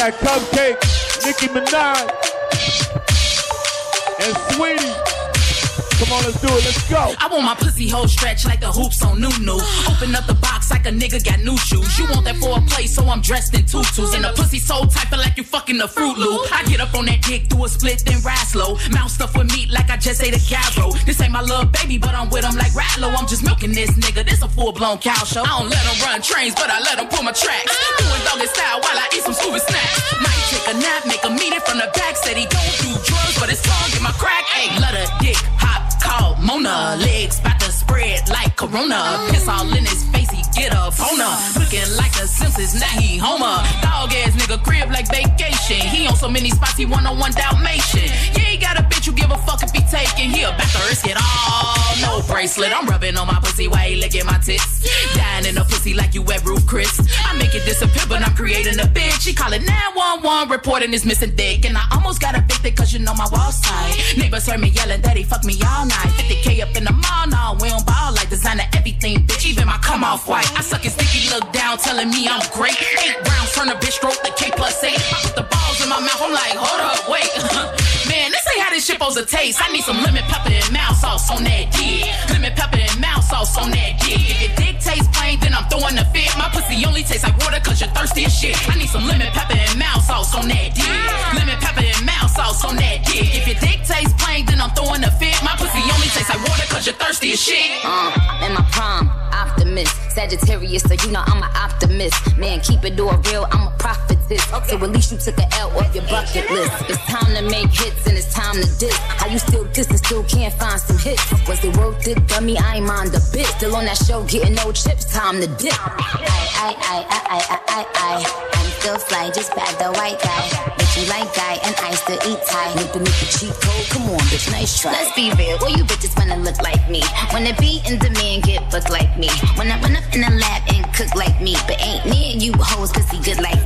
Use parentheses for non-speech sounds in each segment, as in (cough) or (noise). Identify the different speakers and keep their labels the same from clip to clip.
Speaker 1: got Cupcake, Nicki Minaj, and Saweetie. Come on, let's do it. Let's go.
Speaker 2: I want my pussy hole stretch like the hoops on Nunu. Open up the box like a nigga got new shoes. You want that for a play, so I'm dressed in tutus. And the pussy so tight, feel like you fucking a Fruit Loop. I get up on that dick, do a split, then ride slow. Mouth stuff with meat like I just ate a gyro. This ain't my love baby, but I'm with him like Ratlow. I'm just milking this nigga. This a full blown cow show. I don't let him run trains, but I let him pull my tracks. Doing doggy style while I eat some Scooby snacks. Might take a nap, make a meet it from the back. Said he don't do drugs, but it's all in my crack. Ain't let a dick hop called Mona. Legs about to spread Corona. Piss all in his face, he get up on her. Looking like a Simpsons, now he Homer. Dog ass nigga crib like vacation. He on so many spots, he one on one Dalmatian. Yeah, he got a bitch who give a fuck if he taking. He about to risk it all. No bracelet, I'm rubbing on my pussy while he licking my tits. Dying in a pussy like you wet roof Chris. I make it disappear, I'm creating a bitch. She call it 911, reporting his missing dick. And I almost got evicted cause you know my wall side. Neighbors heard me yelling that he fucked me all night. 50k up in the mall, no, we don't ball like designer everything, bitch. Even my come off white. I suck his sticky look down, telling me I'm great. Eight rounds, turn a bitch stroke the K plus eight. I put the balls in my mouth, I'm like, hold up, wait. (laughs) Man, this ain't how this shit supposed to taste. I need some lemon pepper and mouse sauce on that dick. Lemon pepper sauce on that dick. If your dick tastes plain, then I'm throwing a fit. My pussy only tastes like water cause you're thirsty as shit. I need some lemon pepper and mouse sauce on that dick. Lemon pepper and mouse sauce on that dick. If your dick tastes plain, then I'm throwing a fit. My pussy only tastes like water cause you're thirsty as shit.
Speaker 3: Uh, in my prime, optimist. Sagittarius, so you know I'm an optimist. Man, keep it all real, I'm a prophetess. So at least you took a L off your bucket list. It's time to make hits and it's time to diss. How you still diss and still can't find some hits? Was it worth it, dummy? I ain't mind a bit. Still on that show, getting no chips, time to dip. I, I, I, I, I, I, I. I'm still fly, just bad the white guy. But you like guy and I still eat Thai. Nip the nip cheat code, come on, bitch, nice try. Let's be real, well you bitches wanna look like me. Wanna be in demand, get booked like me. Wanna run up in the lab and cook like me. But ain't near you hoes pussy good like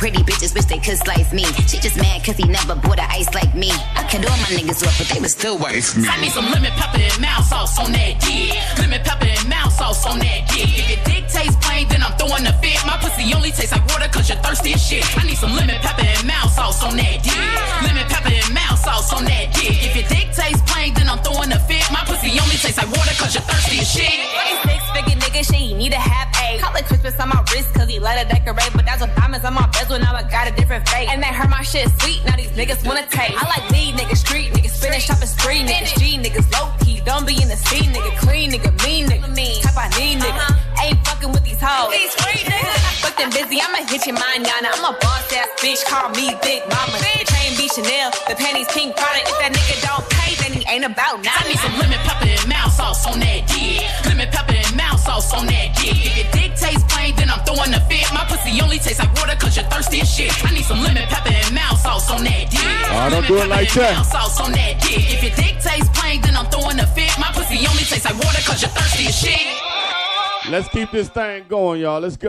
Speaker 3: pretty bitches wish they could slice me. She just mad cause he never bought a ice like me. I cut all my niggas off, but they was still wife me.
Speaker 2: I need some lemon pepper and mouse sauce on that dick. Lemon pepper and mouse sauce on that dick. If your dick tastes plain, then I'm throwing a fit. My pussy only tastes like water cause you're thirsty as shit. I need some lemon pepper and mouse sauce on that dick. Lemon pepper and mouse sauce on that dick. If your dick tastes plain, then I'm throwing a fit. My pussy only tastes like water cause you're thirsty as shit.
Speaker 4: Six figure nigga shit, he need a half A. Call it Christmas on my wrist, cause he let it decorate. Got a different fate. And they heard my shit sweet, now these niggas wanna taste. I like lead niggas, street niggas, finish shopping spree niggas, G niggas, low key, don't be in the C nigga, clean nigga, mean nigga, type I need nigga. Uh-huh. Ain't fucking with these hoes. These free niggas. And busy, I'ma hit your mind, Yana. I'm a boss ass bitch, call me Big Mama. The chain be Chanel, the panties pink product. If that nigga don't pay, then he ain't about nothing.
Speaker 2: I need some lemon pepper and mouse water cause you're thirsty as shit. I need some lemon pepper and mouse sauce on that dick.
Speaker 1: Oh, don't do it like that.
Speaker 2: Sauce on that dick. If your dick tastes plain, then I'm throwing the fit. My pussy only tastes like water cause you're thirsty as shit.
Speaker 1: Let's keep this thing going, y'all. Let's go.